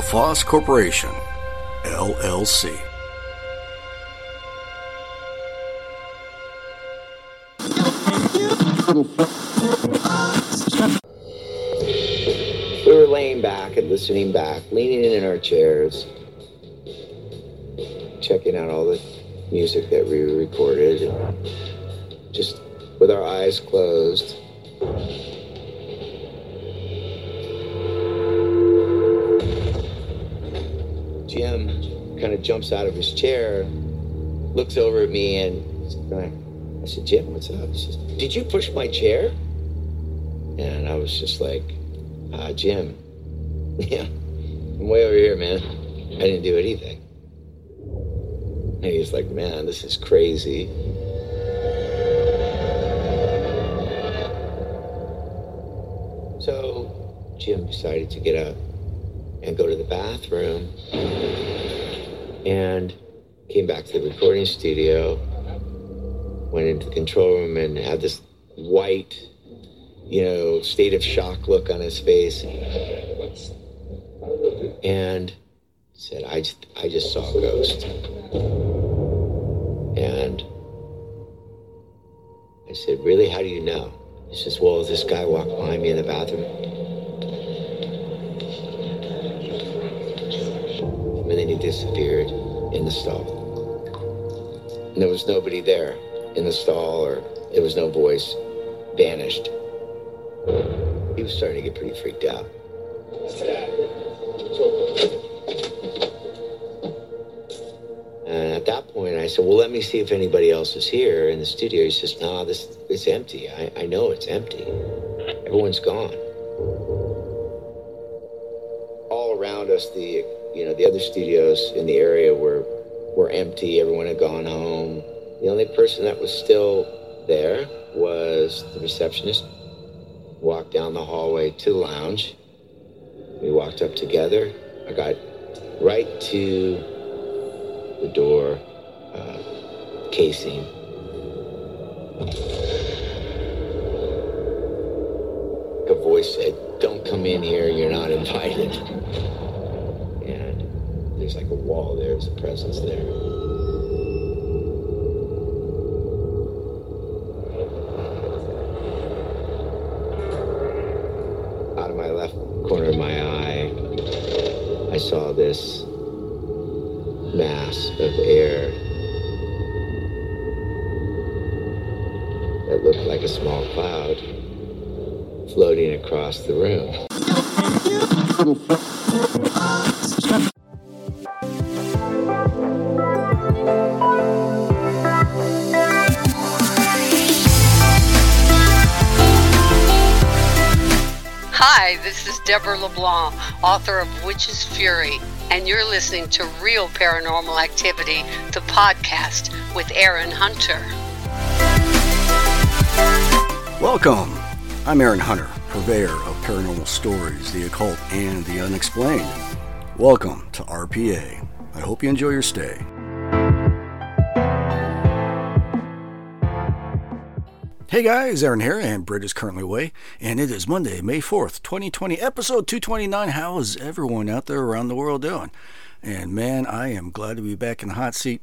LaFosse Corporation, LLC. We were laying back and listening back, leaning in our chairs, checking out all the music that we recorded, and just with our eyes closed. Jumps out of his chair, looks over at me, and I said, Jim, what's up? He says, Did you push my chair? And I was just like, uh, Jim, yeah, I'm way over here, man. I didn't do anything. And he's like, man, this is crazy. So Jim decided to get up and go to the bathroom and came back to the recording studio, went into the control room and had this white, you know, state of shock look on his face and said, I just, I just saw a ghost. And I said, Really? How do you know? He says, Well, this guy walked behind me in the bathroom. And then he disappeared in the stall. And there was nobody there in the stall, or there was no voice. Vanished. He was starting to get pretty freaked out. And at that point, I said, "Well, let me see if anybody else is here in the studio." He says, Nah, this it's empty. I, I know it's empty. Everyone's gone." All around us, the you know the other studios in the area were were empty. Everyone had gone home. The only person that was still there was the receptionist. Walked down the hallway to the lounge. We walked up together. I got right to the door uh, casing. A voice said, Don't come in here, you're not invited. There's like a wall there, there's a presence there. Out of my left corner of my eye, I saw this mass of air that looked like a small cloud floating across the room. Hi, this is Deborah LeBlanc, author of Witch's Fury, and you're listening to Real Paranormal Activity, the podcast with Aaron Hunter. Welcome. I'm Aaron Hunter, purveyor of paranormal stories, the occult, and the unexplained. Welcome to RPA. I hope you enjoy your stay. Hey guys, Aaron here, and Britt is currently away, and it is Monday, May 4th, 2020, episode 229. How is everyone out there around the world doing? And man, I am glad to be back in the hot seat.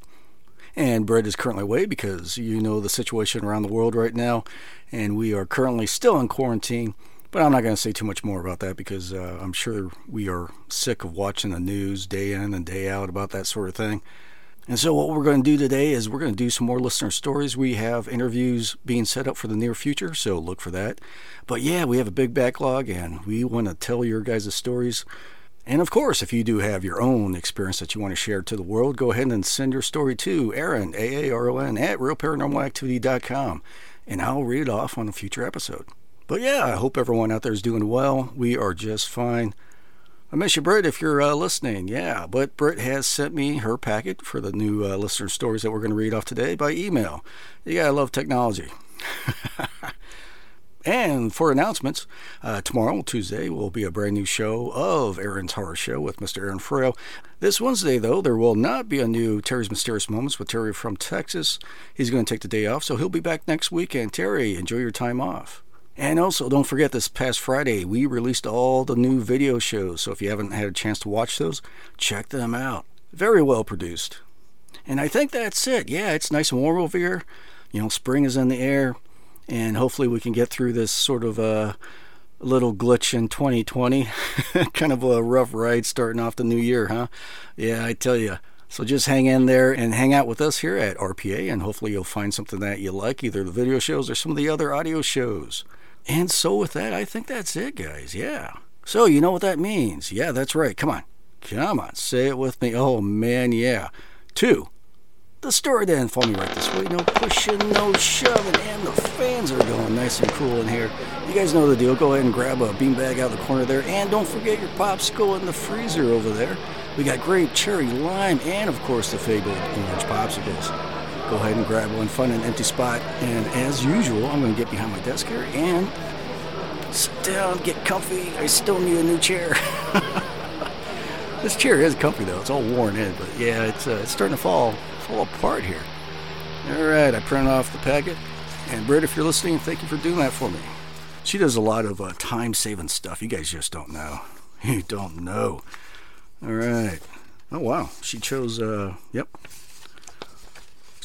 And Brett is currently away because you know the situation around the world right now, and we are currently still in quarantine. But I'm not going to say too much more about that because uh, I'm sure we are sick of watching the news day in and day out about that sort of thing. And so, what we're going to do today is we're going to do some more listener stories. We have interviews being set up for the near future, so look for that. But yeah, we have a big backlog and we want to tell your guys' stories. And of course, if you do have your own experience that you want to share to the world, go ahead and send your story to Aaron, A-A-R-O-N, at realparanormalactivity.com, and I'll read it off on a future episode. But yeah, I hope everyone out there is doing well. We are just fine. I miss you, Britt, if you're uh, listening. Yeah, but Britt has sent me her packet for the new uh, listener stories that we're going to read off today by email. Yeah, I love technology. and for announcements, uh, tomorrow, Tuesday, will be a brand new show of Aaron's Horror Show with Mr. Aaron Frale. This Wednesday, though, there will not be a new Terry's Mysterious Moments with Terry from Texas. He's going to take the day off, so he'll be back next weekend. Terry, enjoy your time off. And also, don't forget this past Friday, we released all the new video shows. So if you haven't had a chance to watch those, check them out. Very well produced. And I think that's it. Yeah, it's nice and warm over here. You know, spring is in the air and hopefully we can get through this sort of a uh, little glitch in 2020. kind of a rough ride starting off the new year, huh? Yeah, I tell you. So just hang in there and hang out with us here at RPA, and hopefully you'll find something that you like, either the video shows or some of the other audio shows. And so with that, I think that's it, guys. Yeah. So you know what that means? Yeah, that's right. Come on. Come on. Say it with me. Oh, man, yeah. Two the story didn't fall me right this way. No pushing, no shoving, and the fans are going nice and cool in here. You guys know the deal. Go ahead and grab a beanbag out of the corner there, and don't forget your popsicle in the freezer over there. We got grape, cherry, lime, and of course the fabled orange popsicles. Go ahead and grab one, find an empty spot, and as usual, I'm going to get behind my desk here and sit down, get comfy. I still need a new chair. this chair is comfy though; it's all worn in, but yeah, it's uh, it's starting to fall fall apart here. All right, I printed off the packet. And Britt, if you're listening, thank you for doing that for me. She does a lot of uh, time saving stuff. You guys just don't know. You don't know. All right. Oh, wow. She chose, uh, yep.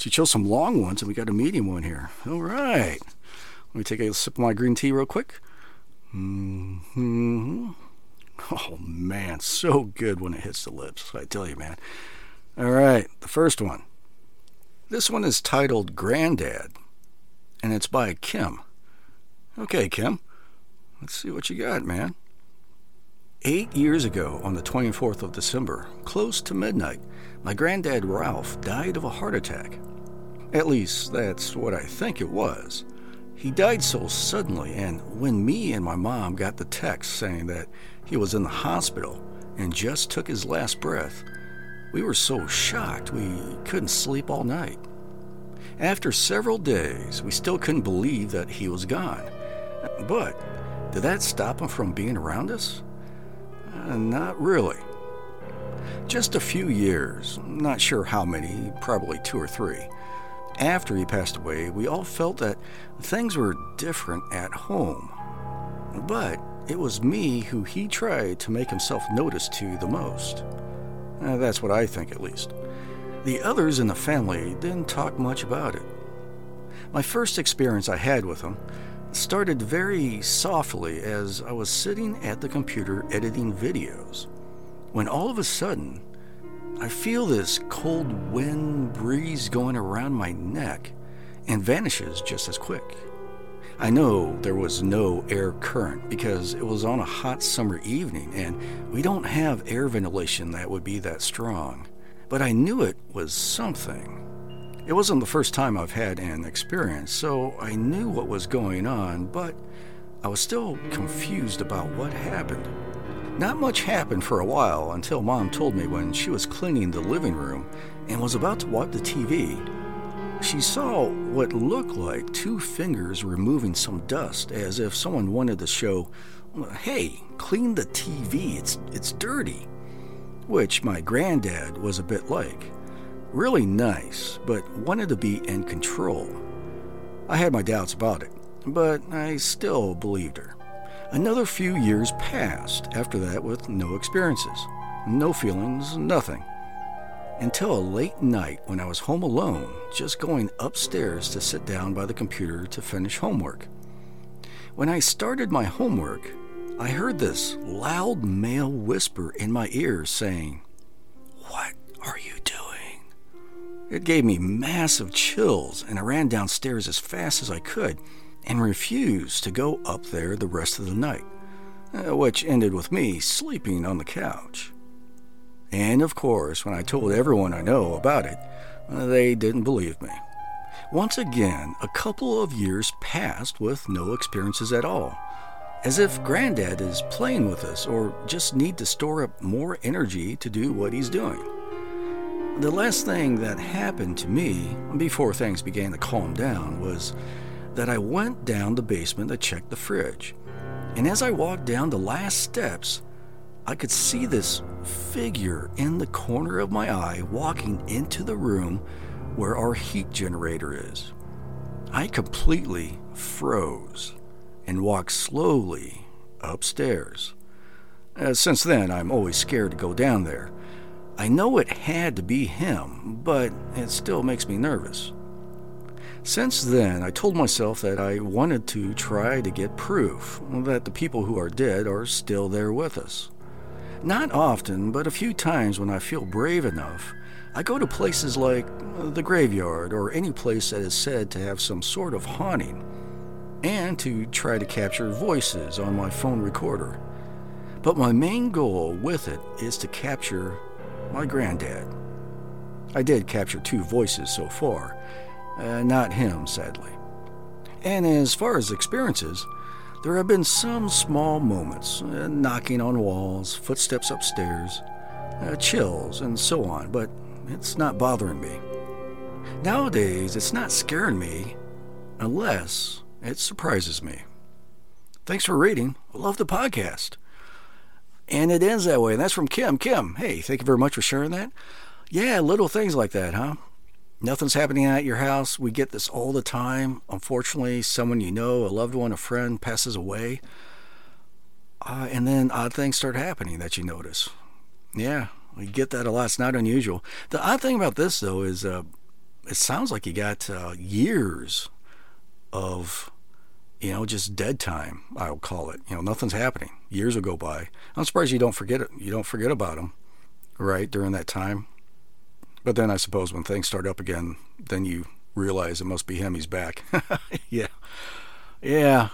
She chose some long ones, and we got a medium one here. All right. Let me take a sip of my green tea real quick. hmm Oh, man. So good when it hits the lips. I tell you, man. All right. The first one. This one is titled Granddad, and it's by Kim. Okay, Kim, let's see what you got, man. Eight years ago, on the 24th of December, close to midnight, my granddad Ralph died of a heart attack. At least, that's what I think it was. He died so suddenly, and when me and my mom got the text saying that he was in the hospital and just took his last breath, we were so shocked we couldn't sleep all night. After several days, we still couldn't believe that he was gone. But did that stop him from being around us? Uh, not really. Just a few years, not sure how many, probably two or three. After he passed away, we all felt that things were different at home. But it was me who he tried to make himself noticed to the most. Uh, that's what I think, at least. The others in the family didn't talk much about it. My first experience I had with him started very softly as I was sitting at the computer editing videos, when all of a sudden, I feel this cold wind breeze going around my neck and vanishes just as quick. I know there was no air current because it was on a hot summer evening and we don't have air ventilation that would be that strong. But I knew it was something. It wasn't the first time I've had an experience, so I knew what was going on, but I was still confused about what happened. Not much happened for a while until Mom told me when she was cleaning the living room and was about to watch the TV she saw what looked like two fingers removing some dust, as if someone wanted to show, hey, clean the TV, it's, it's dirty. Which my granddad was a bit like. Really nice, but wanted to be in control. I had my doubts about it, but I still believed her. Another few years passed after that with no experiences, no feelings, nothing until a late night when I was home alone, just going upstairs to sit down by the computer to finish homework. When I started my homework, I heard this loud male whisper in my ear saying, What are you doing? It gave me massive chills, and I ran downstairs as fast as I could and refused to go up there the rest of the night, uh, which ended with me sleeping on the couch. And of course, when I told everyone I know about it, they didn't believe me. Once again, a couple of years passed with no experiences at all. as if Granddad is playing with us or just need to store up more energy to do what he's doing. The last thing that happened to me before things began to calm down was that I went down the basement to check the fridge. And as I walked down the last steps, I could see this figure in the corner of my eye walking into the room where our heat generator is. I completely froze and walked slowly upstairs. Uh, since then, I'm always scared to go down there. I know it had to be him, but it still makes me nervous. Since then, I told myself that I wanted to try to get proof that the people who are dead are still there with us. Not often, but a few times when I feel brave enough, I go to places like the graveyard or any place that is said to have some sort of haunting, and to try to capture voices on my phone recorder. But my main goal with it is to capture my granddad. I did capture two voices so far, uh, not him, sadly. And as far as experiences, there have been some small moments uh, knocking on walls, footsteps upstairs, uh, chills, and so on, but it's not bothering me. Nowadays, it's not scaring me unless it surprises me. Thanks for reading. Love the podcast. And it ends that way. And that's from Kim. Kim, hey, thank you very much for sharing that. Yeah, little things like that, huh? Nothing's happening at your house. We get this all the time. Unfortunately, someone you know, a loved one, a friend passes away. Uh, and then odd things start happening that you notice. Yeah, we get that a lot. It's not unusual. The odd thing about this, though, is uh, it sounds like you got uh, years of, you know, just dead time. I'll call it. You know, nothing's happening. Years will go by. I'm surprised you don't forget it. You don't forget about them, right during that time. But then I suppose when things start up again, then you realize it must be him. He's back. yeah, yeah.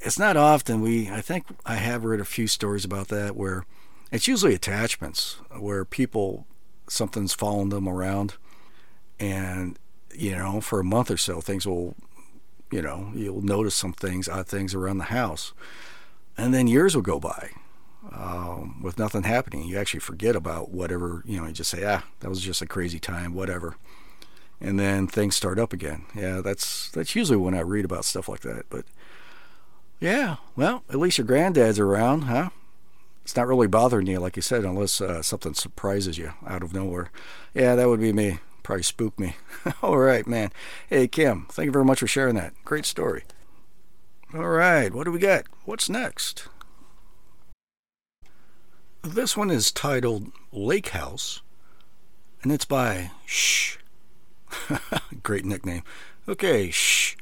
It's not often we. I think I have read a few stories about that where it's usually attachments where people something's following them around, and you know for a month or so things will, you know, you'll notice some things, odd things around the house, and then years will go by um, with nothing happening. You actually forget about whatever, you know, you just say, ah, that was just a crazy time, whatever. And then things start up again. Yeah, that's that's usually when I read about stuff like that. But yeah, well, at least your granddad's around, huh? It's not really bothering you, like you said, unless uh, something surprises you out of nowhere. Yeah, that would be me. Probably spook me. All right, man. Hey, Kim, thank you very much for sharing that. Great story. All right, what do we got? What's next? This one is titled Lake House, and it's by Shh. Great nickname. Okay, Shh.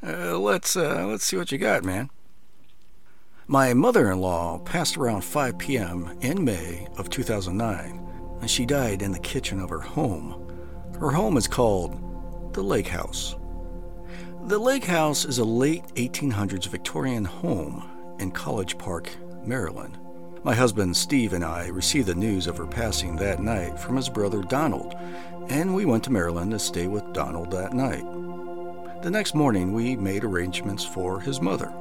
Uh, let's uh, let's see what you got, man. My mother-in-law passed around 5 p.m. in May of 2009, and she died in the kitchen of her home. Her home is called the Lake House. The Lake House is a late 1800s Victorian home in College Park, Maryland. My husband Steve and I received the news of her passing that night from his brother Donald, and we went to Maryland to stay with Donald that night. The next morning, we made arrangements for his mother.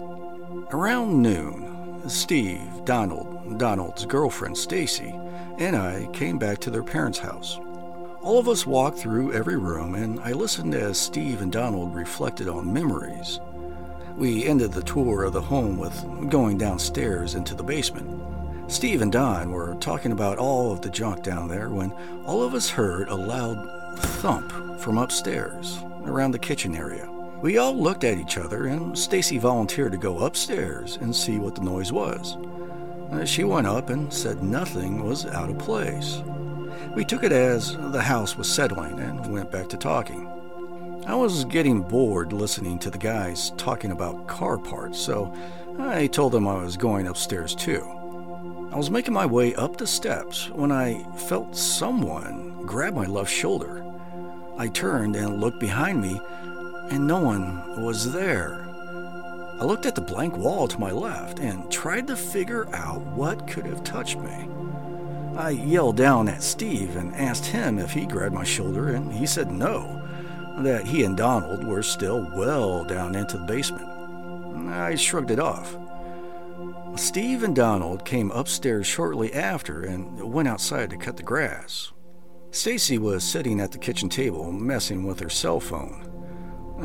Around noon, Steve, Donald, Donald's girlfriend Stacy, and I came back to their parents' house. All of us walked through every room, and I listened as Steve and Donald reflected on memories. We ended the tour of the home with going downstairs into the basement. Steve and Don were talking about all of the junk down there when all of us heard a loud thump from upstairs around the kitchen area. We all looked at each other and Stacy volunteered to go upstairs and see what the noise was. Uh, she went up and said nothing was out of place. We took it as the house was settling and went back to talking. I was getting bored listening to the guys talking about car parts, so I told them I was going upstairs too. I was making my way up the steps when I felt someone grab my left shoulder. I turned and looked behind me, and no one was there. I looked at the blank wall to my left and tried to figure out what could have touched me. I yelled down at Steve and asked him if he grabbed my shoulder, and he said no, that he and Donald were still well down into the basement. I shrugged it off. Steve and Donald came upstairs shortly after and went outside to cut the grass. Stacy was sitting at the kitchen table messing with her cell phone.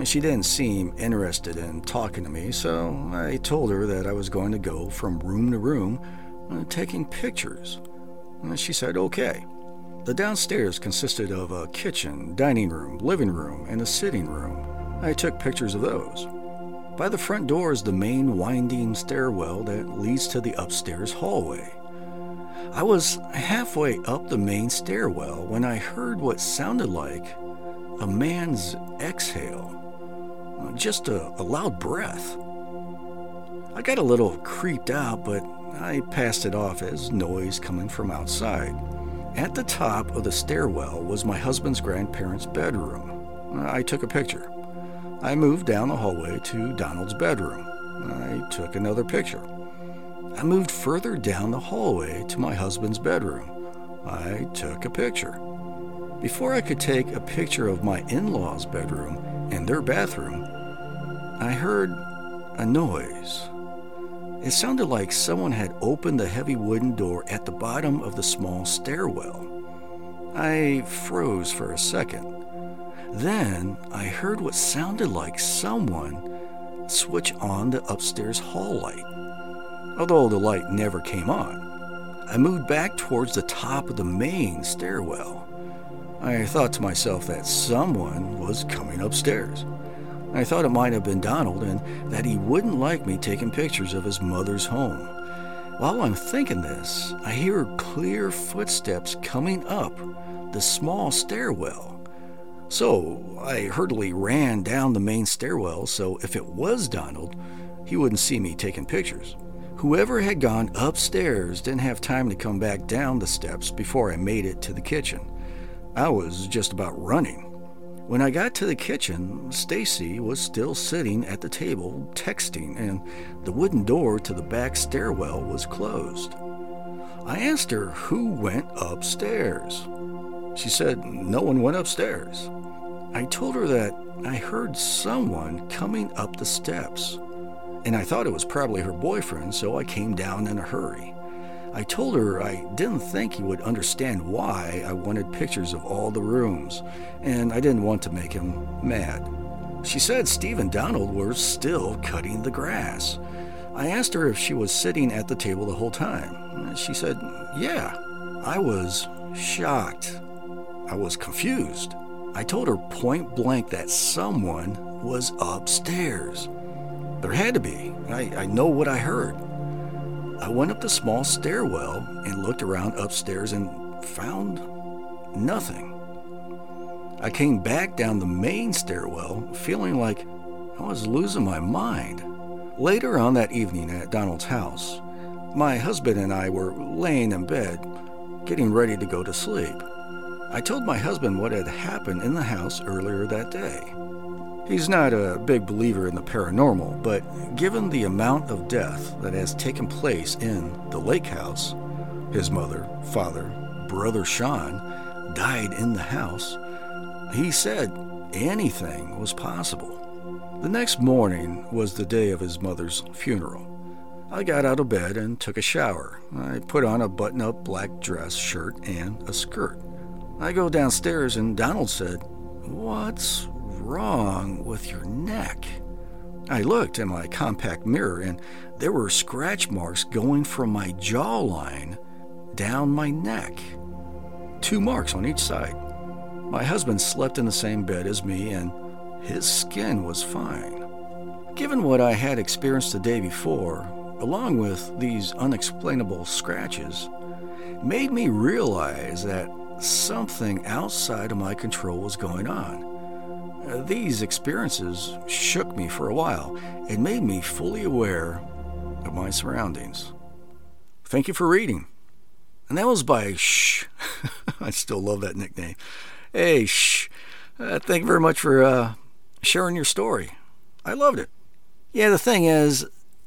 She didn't seem interested in talking to me, so I told her that I was going to go from room to room uh, taking pictures. She said okay. The downstairs consisted of a kitchen, dining room, living room, and a sitting room. I took pictures of those. By the front door is the main winding stairwell that leads to the upstairs hallway. I was halfway up the main stairwell when I heard what sounded like a man's exhale, just a, a loud breath. I got a little creeped out, but I passed it off as noise coming from outside. At the top of the stairwell was my husband's grandparents' bedroom. I took a picture. I moved down the hallway to Donald's bedroom. I took another picture. I moved further down the hallway to my husband's bedroom. I took a picture. Before I could take a picture of my in law's bedroom and their bathroom, I heard a noise. It sounded like someone had opened the heavy wooden door at the bottom of the small stairwell. I froze for a second. Then I heard what sounded like someone switch on the upstairs hall light, although the light never came on. I moved back towards the top of the main stairwell. I thought to myself that someone was coming upstairs. I thought it might have been Donald and that he wouldn't like me taking pictures of his mother's home. While I'm thinking this, I hear clear footsteps coming up the small stairwell. So I hurriedly ran down the main stairwell so if it was Donald, he wouldn't see me taking pictures. Whoever had gone upstairs didn't have time to come back down the steps before I made it to the kitchen. I was just about running. When I got to the kitchen, Stacy was still sitting at the table texting and the wooden door to the back stairwell was closed. I asked her who went upstairs. She said no one went upstairs. I told her that I heard someone coming up the steps, and I thought it was probably her boyfriend, so I came down in a hurry. I told her I didn't think he would understand why I wanted pictures of all the rooms, and I didn't want to make him mad. She said Steve and Donald were still cutting the grass. I asked her if she was sitting at the table the whole time. She said, Yeah. I was shocked. I was confused. I told her point blank that someone was upstairs. There had to be. I, I know what I heard. I went up the small stairwell and looked around upstairs and found nothing. I came back down the main stairwell feeling like I was losing my mind. Later on that evening at Donald's house, my husband and I were laying in bed, getting ready to go to sleep. I told my husband what had happened in the house earlier that day. He's not a big believer in the paranormal, but given the amount of death that has taken place in the lake house, his mother, father, brother Sean died in the house, he said anything was possible. The next morning was the day of his mother's funeral. I got out of bed and took a shower. I put on a button up black dress, shirt, and a skirt. I go downstairs and Donald said, What's wrong with your neck? I looked in my compact mirror and there were scratch marks going from my jawline down my neck. Two marks on each side. My husband slept in the same bed as me and his skin was fine. Given what I had experienced the day before, along with these unexplainable scratches, made me realize that something outside of my control was going on. Uh, these experiences shook me for a while and made me fully aware of my surroundings. Thank you for reading. And that was by Shh. I still love that nickname. Hey, Shh. Uh, thank you very much for uh, sharing your story. I loved it. Yeah, the thing is,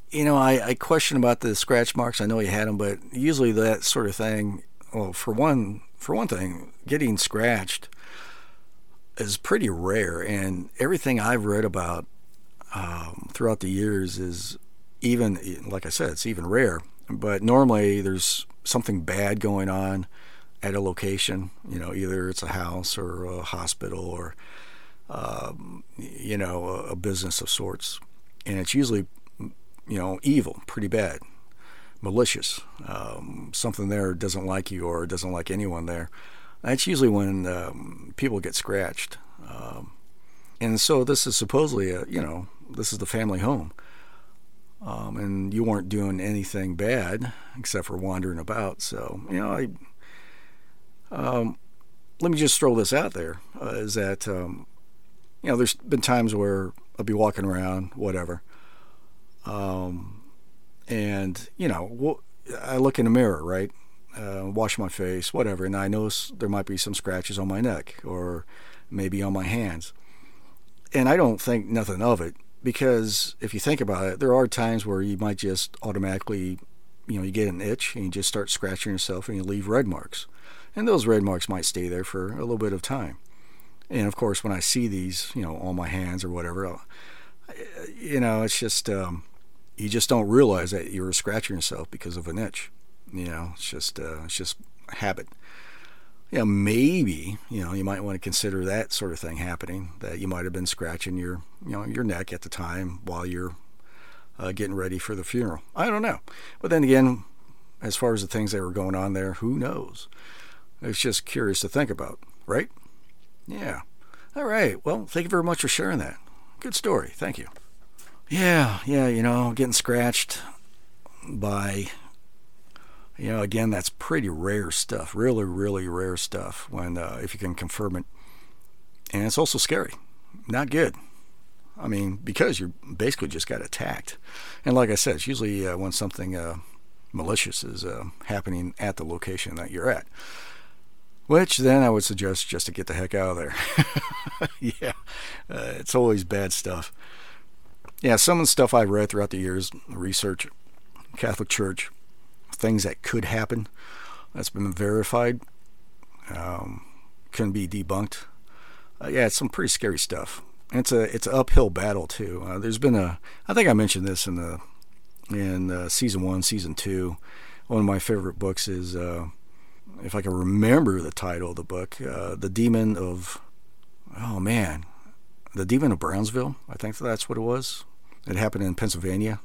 you know, I, I question about the scratch marks. I know you had them, but usually that sort of thing, well, for one, for one thing, getting scratched is pretty rare, and everything I've read about um, throughout the years is even like I said, it's even rare. But normally there's something bad going on at a location. You know, either it's a house or a hospital or um, you know a, business of sorts, and it's usually you know evil, pretty bad, malicious. Um, something there doesn't like you or doesn't like anyone there. That's usually when um, people get scratched. Um, and so this is supposedly a you know this is the family home um, and you weren't doing anything bad except for wandering about. So you know, I um, let me just throw this out there: uh, is that um, you know, there's been times where I'll be walking around, whatever, um, and you know, I look in the mirror, right? Uh, wash my face, whatever, and I notice there might be some scratches on my neck or maybe on my hands. And I don't think nothing of it because if you think about it, there are times where you might just automatically, you know, you get an itch and you just start scratching yourself and you leave red marks. And those red marks might stay there for a little bit of time. And of course, when I see these, you know, on my hands or whatever, you know, it's just, um, you just don't realize that you're scratching yourself because of an itch. You know, it's just, uh, it's just habit you know, maybe you know you might want to consider that sort of thing happening. That you might have been scratching your you know your neck at the time while you're uh, getting ready for the funeral. I don't know, but then again, as far as the things that were going on there, who knows? It's just curious to think about, right? Yeah. All right. Well, thank you very much for sharing that. Good story. Thank you. Yeah, yeah. You know, getting scratched by you know, again, that's pretty rare stuff. Really, really rare stuff. When uh, if you can confirm it, and it's also scary. Not good. I mean, because you basically just got attacked. And like I said, it's usually uh, when something uh, malicious is uh, happening at the location that you're at. Which then I would suggest just to get the heck out of there. yeah, uh, it's always bad stuff. Yeah, some of the stuff I've read throughout the years, research, Catholic Church, things that could happen that's been verified um, can be debunked. Uh, yeah, it's some pretty scary stuff. It's a it's an uphill battle too. Uh, there's been a I think I mentioned this in the in uh, season one, season two. One of my favorite books is uh, if I can remember the title of the book, uh, the Demon of oh man, the Demon of Brownsville. I think that's what it was. It happened in Pennsylvania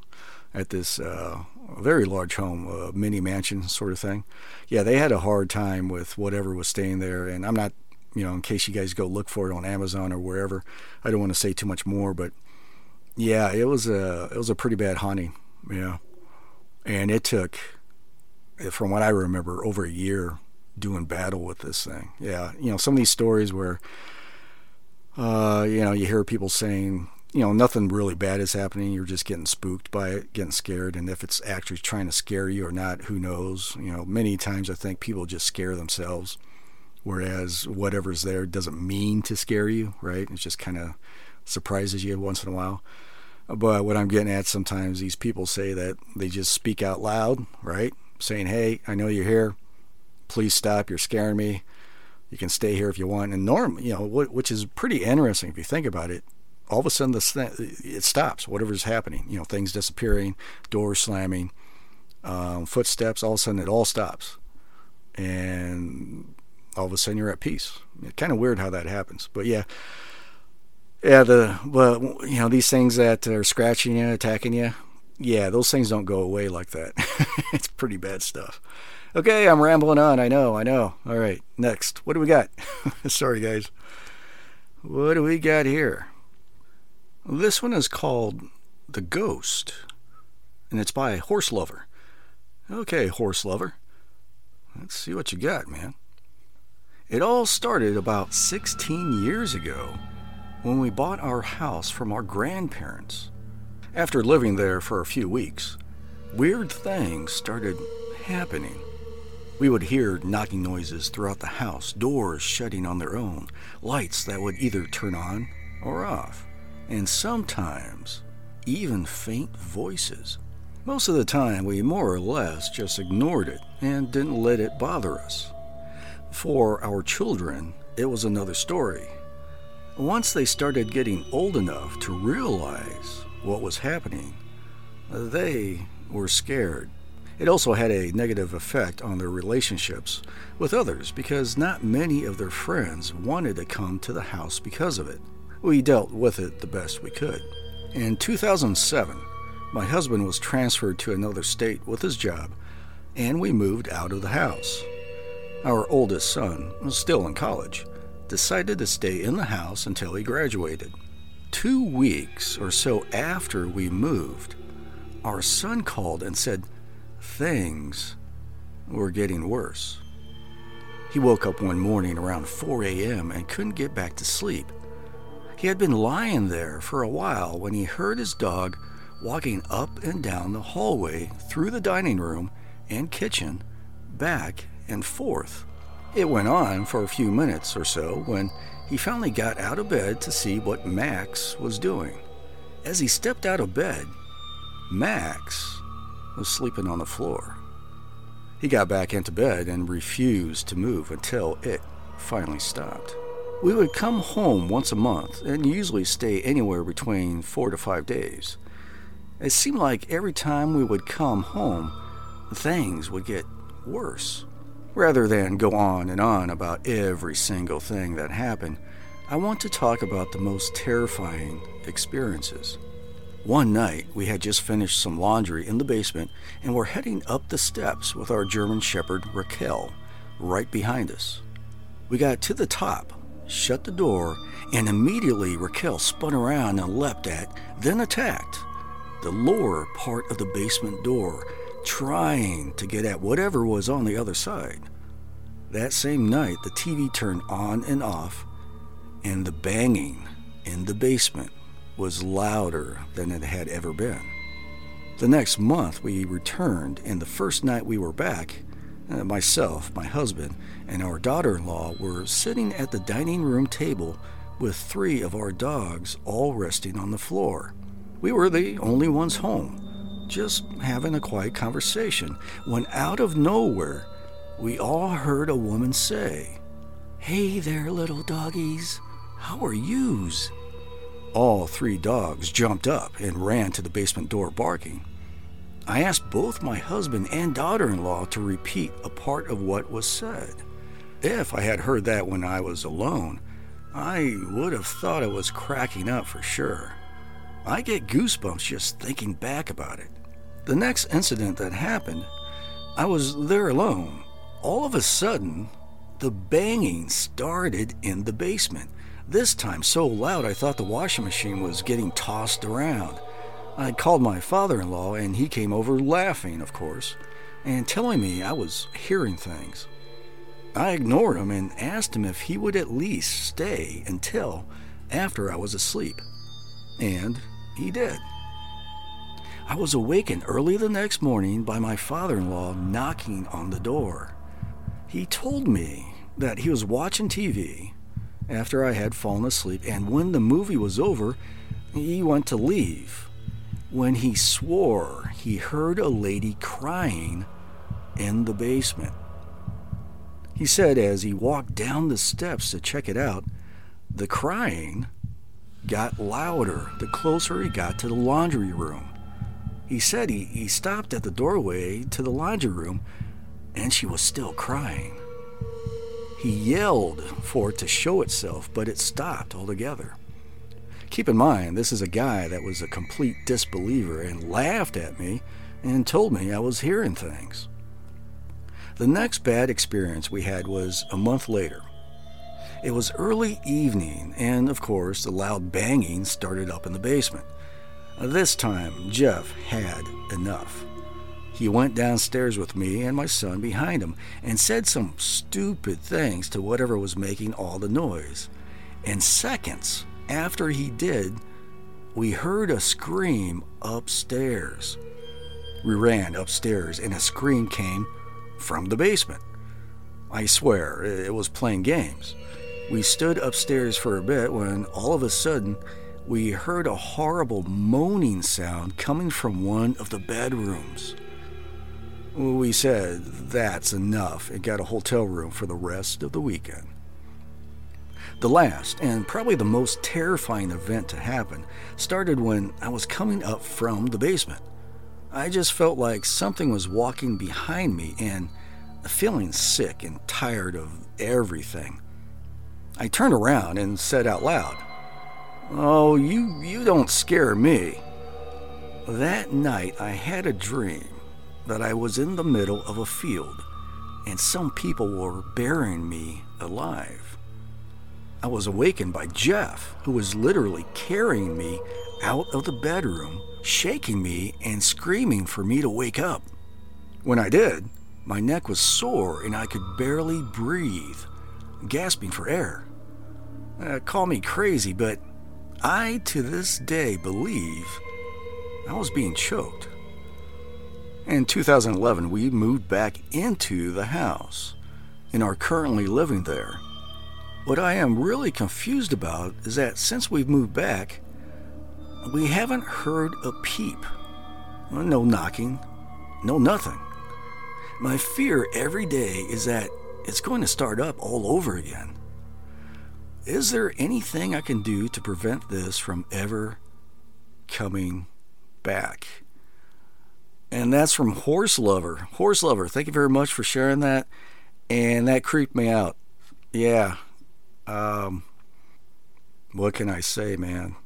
at this uh, very large home, a mini mansion sort of thing. Yeah, they had a hard time with whatever was staying there, and I'm not, you know, in case you guys go look for it on Amazon or wherever. I don't want to say too much more, but yeah, it was a it was a pretty bad haunting. Yeah, and it took, from what I remember, over a year doing battle with this thing. Yeah, you know, some of these stories where. Uh, you know, you hear people saying, you know, nothing really bad is happening. You're just getting spooked by it, getting scared. And if it's actually trying to scare you or not, who knows? You know, many times I think people just scare themselves, whereas whatever's there doesn't mean to scare you, right? It just kind of surprises you once in a while. But what I'm getting at sometimes, these people say that they just speak out loud, right? Saying, hey, I know you're here. Please stop. You're scaring me. You can stay here if you want. And norm, you know, which is pretty interesting if you think about it all of a sudden this thing, it stops. Whatever's happening, you know, things disappearing, doors slamming, um, footsteps. All of a sudden, it all stops, and all of a sudden you're at peace. It's kind of weird how that happens, but yeah, yeah. The well, you know, these things that are scratching you, attacking you, yeah, those things don't go away like that. it's pretty bad stuff. Okay, I'm rambling on. I know, I know. All right, next. What do we got? Sorry, guys. What do we got here? This one is called The Ghost, and it's by Horse Lover. Okay, Horse Lover. Let's see what you got, man. It all started about 16 years ago when we bought our house from our grandparents. After living there for a few weeks, weird things started happening. We would hear knocking noises throughout the house, doors shutting on their own, lights that would either turn on or off and sometimes even faint voices. Most of the time, we more or less just ignored it and didn't let it bother us. For our children, it was another story. Once they started getting old enough to realize what was happening, They were scared. It also had a negative effect on their relationships with others because not many of their friends wanted to come to the house because of it. We dealt with it the best we could. In 2007, my husband was transferred to another state with his job, and we moved out of the house. Our oldest son, still in college, decided to stay in the house until he graduated. Two weeks or so after we moved, our son called and said things were getting worse. He woke up one morning around 4 a.m. and couldn't get back to sleep. He had been lying there for a while when he heard his dog walking up and down the hallway through the dining room and kitchen, back and forth. It went on for a few minutes or so when he finally got out of bed to see what Max was doing. As he stepped out of bed, Max was sleeping on the floor. He got back into bed and refused to move until it finally stopped. We would come home once a month and usually stay anywhere between four to five days. It seemed like every time we would come home, things would get worse. Rather than go on and on about every single thing that happened, I want to talk about the most terrifying experiences. One night, we had just finished some laundry in the basement and were heading up the steps with our German Shepherd Raquel right behind us. We got to the top, shut the door, and immediately Raquel spun around and leapt at, then attacked, the lower part of the basement door trying to get at whatever was on the other side. That same night, the TV turned on and off, and the banging in the basement was louder than it had ever been. The next month, we returned, and the first night we were back, uh, myself, my husband, and our daughter in law were sitting at the dining room table with three of our dogs all resting on the floor. We were the only ones home just having a quiet conversation, when out of nowhere, we all heard a woman say, Hey there, little doggies. How are yous? All three dogs jumped up and ran to the basement door barking. I asked both my husband and daughter in law to repeat a part of what was said. If I had heard that when I was alone, I would have thought I was cracking up for sure. I get goosebumps just thinking back about it. The next incident that happened, I was there alone. All of a sudden, the banging started in the basement. This time so loud I thought the washing machine was getting tossed around. I called my father in law, and he came over laughing, of course, and telling me I was hearing things. I ignored him and asked him if he would at least stay until after I was asleep. And he did. I was awakened early the next morning by my father in law knocking on the door. He told me that he was watching TV after I had fallen asleep, and when the movie was over, he went to leave. When he swore he heard a lady crying in the basement. He said as he walked down the steps to check it out, the crying got louder the closer he got to the laundry room. He said he, he stopped at the doorway to the laundry room and she was still crying. He yelled for it to show itself, but it stopped altogether. Keep in mind, this is a guy that was a complete disbeliever and laughed at me and told me I was hearing things. The next bad experience we had was a month later. It was early evening, and of course, the loud banging started up in the basement. This time, Jeff had enough. He went downstairs with me and my son behind him and said some stupid things to whatever was making all the noise. In seconds after he did, we heard a scream upstairs. We ran upstairs and a scream came from the basement. I swear, it was playing games. We stood upstairs for a bit when all of a sudden we heard a horrible moaning sound coming from one of the bedrooms. We said, That's enough, and got a hotel room for the rest of the weekend. The last, and probably the most terrifying event to happen, started when I was coming up from the basement. I just felt like something was walking behind me and feeling sick and tired of everything. I turned around and said out loud, Oh, you, you don't scare me. That night I had a dream that I was in the middle of a field and some people were burying me alive. I was awakened by Jeff, who was literally carrying me out of the bedroom, shaking me and screaming for me to wake up. When I did, my neck was sore and I could barely breathe, gasping for air. Uh, call me crazy, but I to this day believe I was being choked. In 2011, we moved back into the house and are currently living there. What I am really confused about is that since we've moved back, we haven't heard a peep. No knocking, no nothing. My fear every day is that it's going to start up all over again. Is there anything I can do to prevent this from ever coming back? And that's from Horse Lover. Horse Lover, thank you very much for sharing that. And that creeped me out. Yeah. Um, what can I say, man?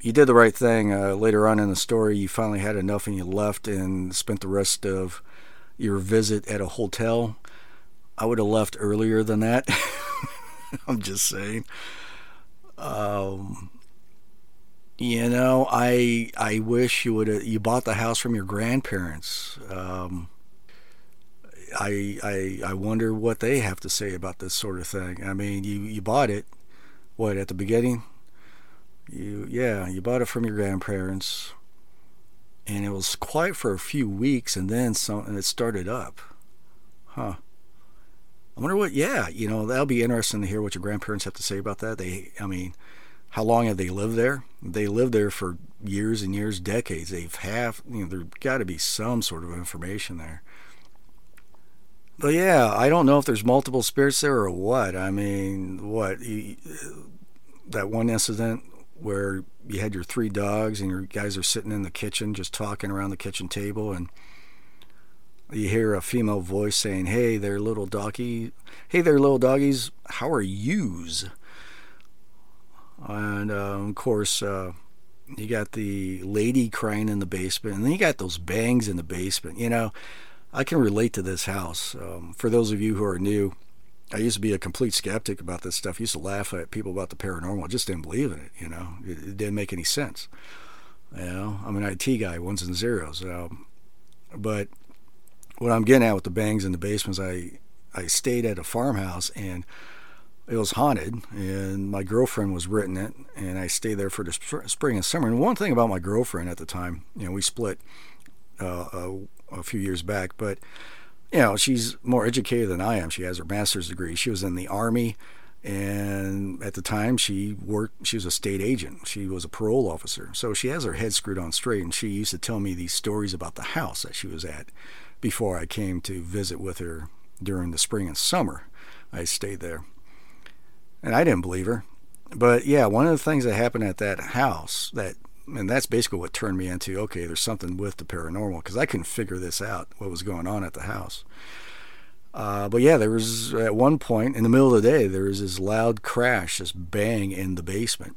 You did the right thing. Uh, later on in the story, you finally had enough and you left and spent the rest of your visit at a hotel. I would have left earlier than that. I'm just saying. Um, you know, I I wish you would have you bought the house from your grandparents. Um, I I I wonder what they have to say about this sort of thing. I mean, you you bought it, what at the beginning? You yeah, you bought it from your grandparents, and it was quiet for a few weeks, and then something it started up, huh? I wonder what. Yeah, you know that'll be interesting to hear what your grandparents have to say about that. They, I mean how long have they lived there? They lived there for years and years, decades. They've have you know there's got to be some sort of information there. But yeah, I don't know if there's multiple spirits there or what. I mean, what that one incident where you had your three dogs and your guys are sitting in the kitchen just talking around the kitchen table and you hear a female voice saying, "Hey there, little doggy. Hey there, little doggies. How are yous?" And uh, of course, uh, you got the lady crying in the basement, and then you got those bangs in the basement. You know, I can relate to this house. Um, for those of you who are new, I used to be a complete skeptic about this stuff. I used to laugh at people about the paranormal. I just didn't believe in it. You know, it, it didn't make any sense. You know, I'm an IT guy, ones and zeros. Um, but what I'm getting at with the bangs in the basements, I I stayed at a farmhouse and it was haunted, and my girlfriend was renting it, and I stayed there for the sp- spring and summer. And one thing about my girlfriend at the time, you know, we split uh, a, a, few years back, but you know, she's more educated than I am. She has her master's degree. She was in the army, and at the time, she worked. She was a state agent. She was a parole officer, so she has her head screwed on straight. And she used to tell me these stories about the house that she was at before I came to visit with her during the spring and summer. I stayed there and I didn't believe her. But yeah, one of the things that happened at that house that and that's basically what turned me into okay, there's something with the paranormal because I couldn't figure this out what was going on at the house. Uh, but yeah, there was at one point in the middle of the day there was this loud crash, this bang in the basement.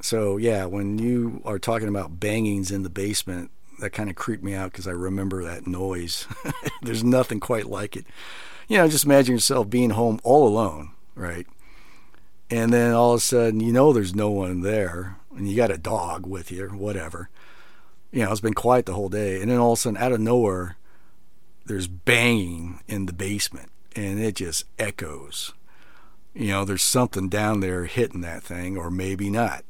So yeah, when you are talking about bangings in the basement, that kind of creeped me out because I remember that noise. There's nothing quite like it. You know, just imagine yourself being home all alone, right? and then all of a sudden you know there's no one there and you got a dog with you or whatever. You know it's been quiet the whole day and then all of a sudden out of nowhere there's banging in the basement and it just echoes. You know there's something down there hitting that thing or maybe not.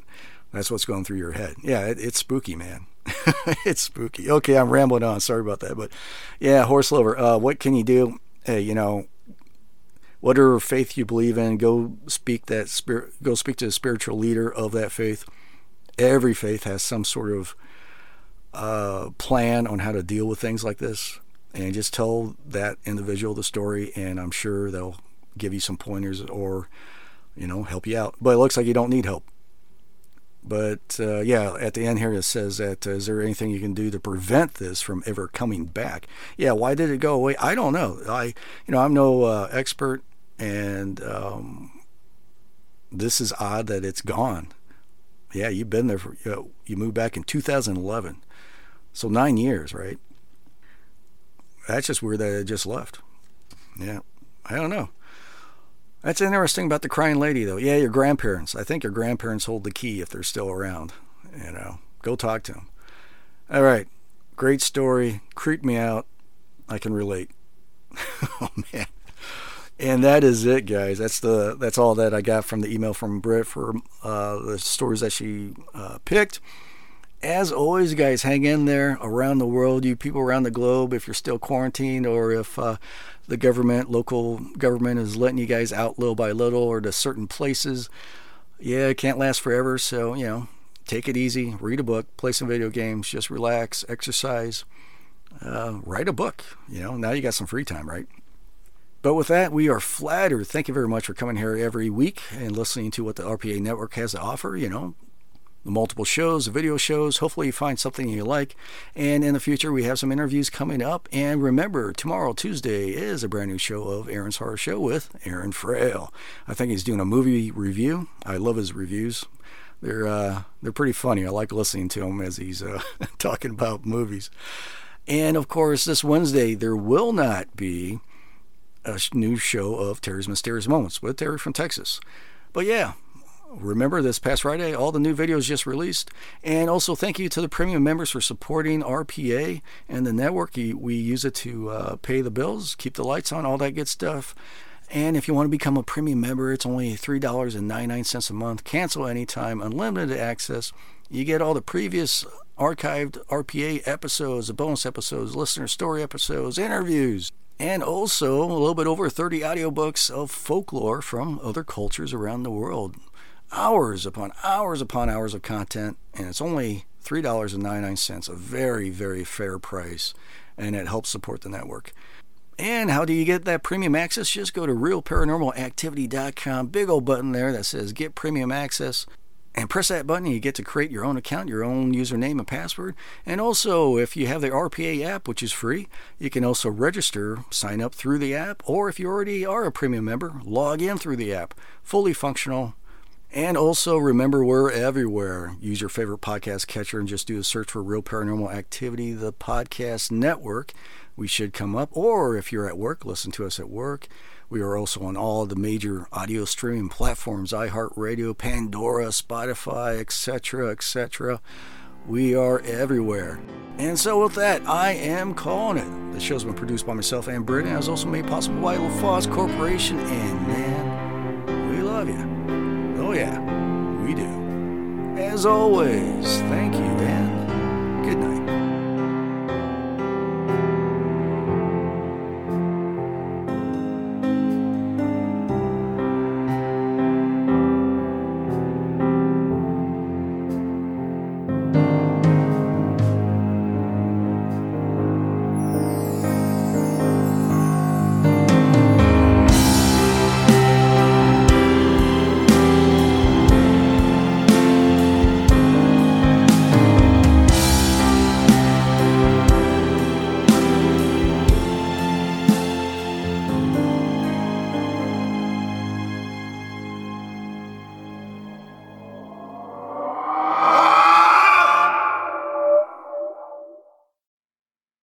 That's what's going through your head. Yeah it, it's spooky man. It's spooky. Okay i'm rambling on. Sorry about that but yeah horse lover uh, what can you do? Hey you know whatever faith you believe in, go speak that spirit, go speak to the spiritual leader of that faith. Every faith has some sort of uh, plan on how to deal with things like this, and just tell that individual the story, and I'm sure they'll give you some pointers or, you know, help you out. But it looks like you don't need help. But uh, yeah, at the end here it says that uh, is there anything you can do to prevent this from ever coming back? Yeah, why did it go away? I don't know. I you know I'm no uh, expert, and um, this is odd that it's gone. Yeah, you've been there for you, know, you moved back in 2011, so nine years, right? That's just where they just left. Yeah, I don't know. That's interesting about the crying lady, though. Yeah, your grandparents. I think your grandparents hold the key if they're still around. You know, go talk to them. All right, great story. Creeped me out. I can relate. oh man. And that is it, guys. That's the that's all that I got from the email from Britt for uh, the stories that she uh, picked. As always, guys, hang in there around the world, you people around the globe, if you're still quarantined or if uh, the government, local government, is letting you guys out little by little or to certain places. Yeah, it can't last forever. So, you know, take it easy, read a book, play some video games, just relax, exercise, uh, write a book. You know, now you got some free time, right? But with that, we are flattered. Thank you very much for coming here every week and listening to what the RPA network has to offer. You know, the multiple shows, the video shows. Hopefully, you find something you like. And in the future, we have some interviews coming up. And remember, tomorrow, Tuesday, is a brand new show of Aaron's Horror Show with Aaron Frale. I think he's doing a movie review. I love his reviews. They're uh, they're pretty funny. I like listening to him as he's uh, talking about movies. And of course, this Wednesday there will not be a new show of Terry's Mysterious Moments with Terry from Texas. But yeah, remember this past Friday, all the new videos just released. And also, thank you to the premium members for supporting RPA and the network. We use it to uh, pay the bills, keep the lights on, all that good stuff. And if you want to become a premium member, it's only $3.99 a month. Cancel anytime, unlimited access. You get all the previous archived RPA episodes, the bonus episodes, listener story episodes, interviews, and also a little bit over 30 audiobooks of folklore from other cultures around the world hours upon hours upon hours of content, and it's only $3.99, a very, very fair price, and it helps support the network. And how do you get that premium access? Just go to realparanormalactivity.com, big old button there that says Get Premium Access. And press that button, and you get to create your own account, your own username and password. And also, if you have the RPA app, which is free, you can also register, sign up through the app, or if you already are a premium member, log in through the app. Fully functional, and also remember, we're everywhere. Use your favorite podcast catcher and just do a search for Real Paranormal Activity, the podcast network. We should come up. Or if you're at work, listen to us at work. We are also on all the major audio streaming platforms iHeartRadio, Pandora, Spotify, etc., etc. We are everywhere. And so, with that, I am calling it. The show's been produced by myself and Britt, and is also made possible by LaFosse Corporation. And man, we love you. Oh, yeah, we do. As always, thank you and good night.